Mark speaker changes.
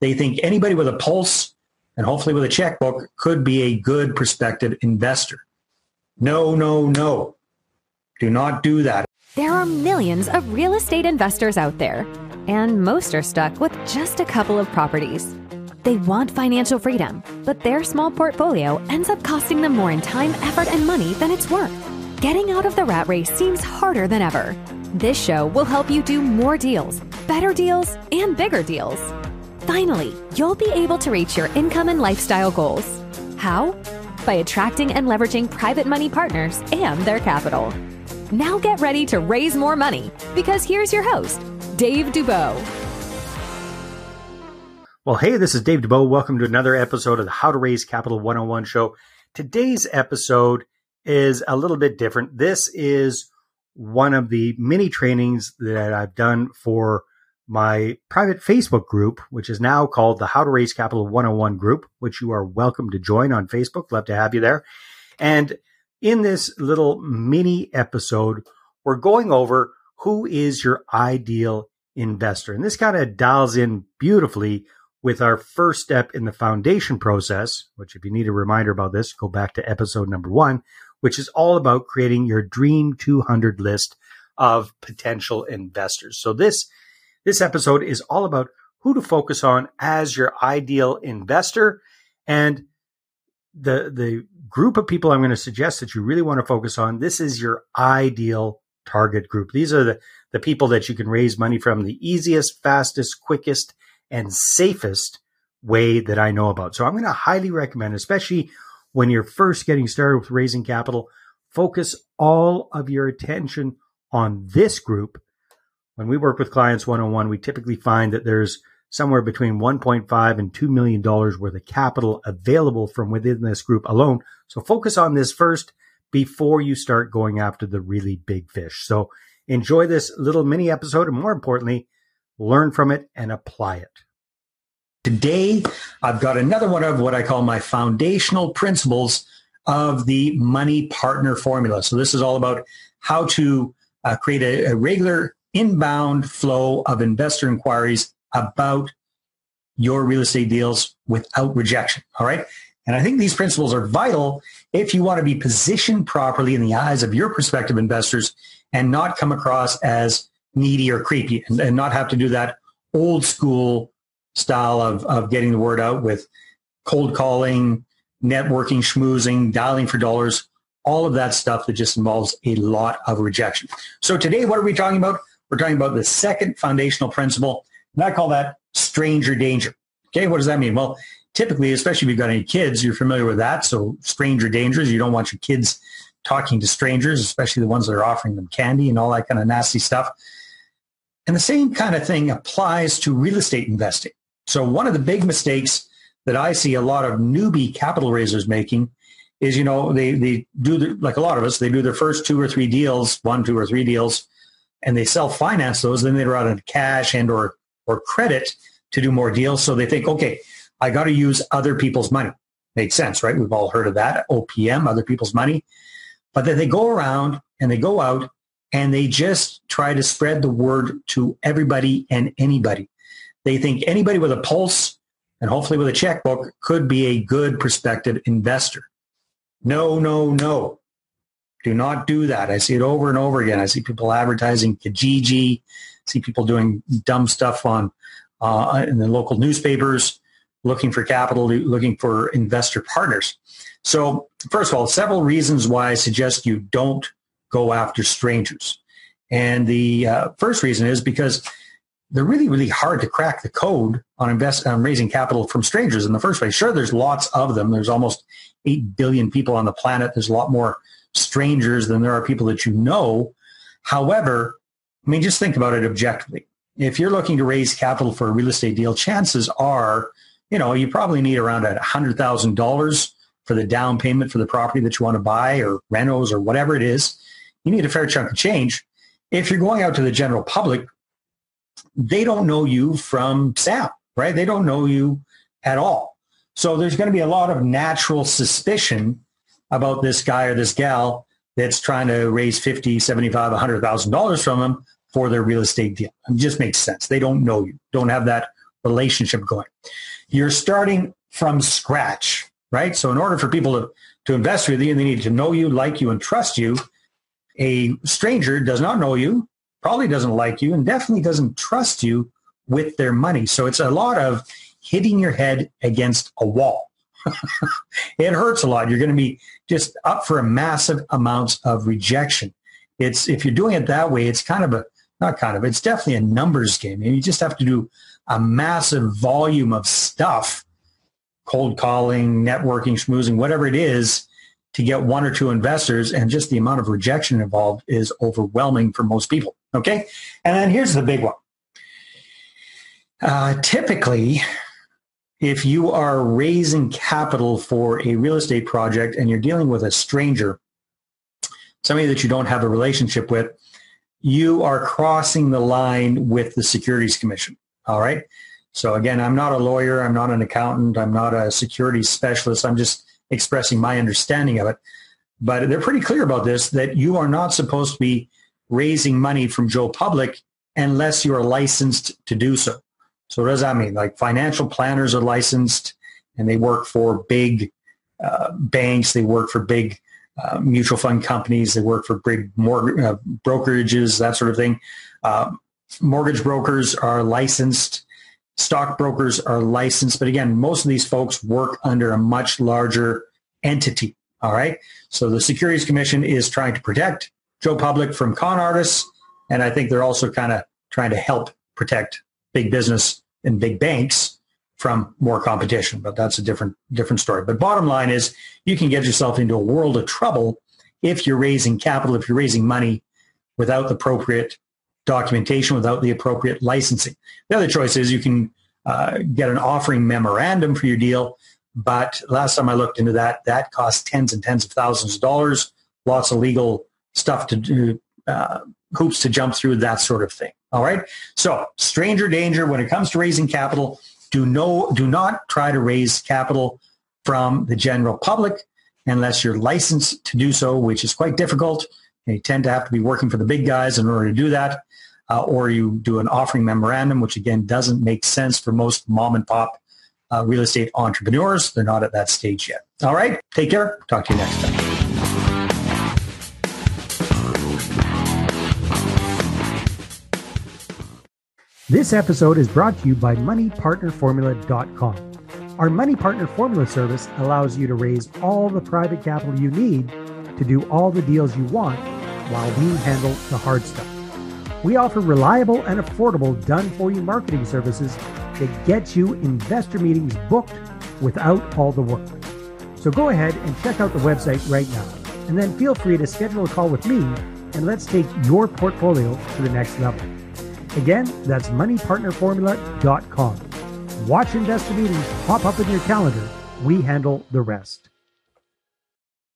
Speaker 1: They think anybody with a pulse and hopefully with a checkbook could be a good prospective investor. No, no, no. Do not do that.
Speaker 2: There are millions of real estate investors out there, and most are stuck with just a couple of properties. They want financial freedom, but their small portfolio ends up costing them more in time, effort, and money than it's worth. Getting out of the rat race seems harder than ever. This show will help you do more deals, better deals, and bigger deals. Finally, you'll be able to reach your income and lifestyle goals. How? By attracting and leveraging private money partners and their capital. Now get ready to raise more money because here's your host, Dave Dubeau.
Speaker 3: Well, hey, this is Dave Dubeau. Welcome to another episode of the How to Raise Capital 101 show. Today's episode is a little bit different. This is one of the many trainings that I've done for my private Facebook group, which is now called the How to Raise Capital 101 group, which you are welcome to join on Facebook. Love to have you there. And in this little mini episode, we're going over who is your ideal investor. And this kind of dials in beautifully with our first step in the foundation process, which if you need a reminder about this, go back to episode number one, which is all about creating your dream 200 list of potential investors. So this, this episode is all about who to focus on as your ideal investor and the, the group of people I'm going to suggest that you really want to focus on. This is your ideal target group. These are the, the people that you can raise money from the easiest, fastest, quickest, and safest way that I know about. So I'm going to highly recommend, especially when you're first getting started with raising capital, focus all of your attention on this group. When we work with clients one on one, we typically find that there's somewhere between 1.5 and 2 million dollars worth of capital available from within this group alone. So focus on this first before you start going after the really big fish. So enjoy this little mini episode and more importantly, learn from it and apply it.
Speaker 1: Today, I've got another one of what I call my foundational principles of the money partner formula. So this is all about how to uh, create a, a regular inbound flow of investor inquiries about your real estate deals without rejection. All right. And I think these principles are vital if you want to be positioned properly in the eyes of your prospective investors and not come across as needy or creepy and, and not have to do that old school style of, of getting the word out with cold calling, networking, schmoozing, dialing for dollars, all of that stuff that just involves a lot of rejection. So today, what are we talking about? We're talking about the second foundational principle, and I call that stranger danger. Okay, what does that mean? Well, typically, especially if you've got any kids, you're familiar with that. So stranger dangers, you don't want your kids talking to strangers, especially the ones that are offering them candy and all that kind of nasty stuff. And the same kind of thing applies to real estate investing. So one of the big mistakes that I see a lot of newbie capital raisers making is, you know, they, they do, the, like a lot of us, they do their first two or three deals, one, two or three deals, and they self-finance those. Then they run out of cash and or, or credit to do more deals. So they think, okay, I got to use other people's money. Makes sense, right? We've all heard of that, OPM, other people's money. But then they go around and they go out and they just try to spread the word to everybody and anybody. They think anybody with a pulse and hopefully with a checkbook could be a good prospective investor. No, no, no. Do not do that. I see it over and over again. I see people advertising Kijiji, see people doing dumb stuff on uh, in the local newspapers, looking for capital, looking for investor partners. So, first of all, several reasons why I suggest you don't go after strangers. And the uh, first reason is because they're really, really hard to crack the code on invest on raising capital from strangers in the first place. Sure, there's lots of them. There's almost eight billion people on the planet. There's a lot more strangers than there are people that you know. However, I mean, just think about it objectively. If you're looking to raise capital for a real estate deal, chances are, you know, you probably need around a hundred thousand dollars for the down payment for the property that you want to buy or renos or whatever it is. You need a fair chunk of change. If you're going out to the general public, they don't know you from Sam, right? They don't know you at all. So there's going to be a lot of natural suspicion about this guy or this gal that's trying to raise 50, 75, $100,000 from them for their real estate deal. It just makes sense. They don't know you, don't have that relationship going. You're starting from scratch, right? So in order for people to, to invest with you, they need to know you, like you, and trust you. A stranger does not know you, probably doesn't like you, and definitely doesn't trust you with their money. So it's a lot of hitting your head against a wall. It hurts a lot. You're going to be just up for a massive amounts of rejection. It's if you're doing it that way, it's kind of a not kind of, it's definitely a numbers game. And you just have to do a massive volume of stuff, cold calling, networking, schmoozing, whatever it is, to get one or two investors. And just the amount of rejection involved is overwhelming for most people. Okay. And then here's the big one. Uh, typically, if you are raising capital for a real estate project and you're dealing with a stranger, somebody that you don't have a relationship with, you are crossing the line with the Securities Commission. All right. So again, I'm not a lawyer. I'm not an accountant. I'm not a securities specialist. I'm just expressing my understanding of it. But they're pretty clear about this that you are not supposed to be raising money from Joe Public unless you are licensed to do so. So what does that mean? Like financial planners are licensed and they work for big uh, banks. They work for big uh, mutual fund companies. They work for big mortgage uh, brokerages, that sort of thing. Uh, mortgage brokers are licensed. Stock brokers are licensed. But again, most of these folks work under a much larger entity. All right. So the Securities Commission is trying to protect Joe Public from con artists. And I think they're also kind of trying to help protect big business and big banks from more competition, but that's a different different story. But bottom line is you can get yourself into a world of trouble if you're raising capital, if you're raising money without the appropriate documentation, without the appropriate licensing. The other choice is you can uh, get an offering memorandum for your deal, but last time I looked into that, that costs tens and tens of thousands of dollars, lots of legal stuff to do, uh, hoops to jump through, that sort of thing. All right. So stranger danger when it comes to raising capital do no do not try to raise capital from the general public unless you're licensed to do so, which is quite difficult. You tend to have to be working for the big guys in order to do that, uh, or you do an offering memorandum, which again doesn't make sense for most mom and pop uh, real estate entrepreneurs. They're not at that stage yet. All right, take care. Talk to you next time.
Speaker 3: This episode is brought to you by MoneyPartnerFormula.com. Our Money Partner Formula service allows you to raise all the private capital you need to do all the deals you want while we handle the hard stuff. We offer reliable and affordable done for you marketing services that get you investor meetings booked without all the work. So go ahead and check out the website right now, and then feel free to schedule a call with me and let's take your portfolio to the next level. Again, that's moneypartnerformula.com. Watch investor meetings pop up in your calendar. We handle the rest.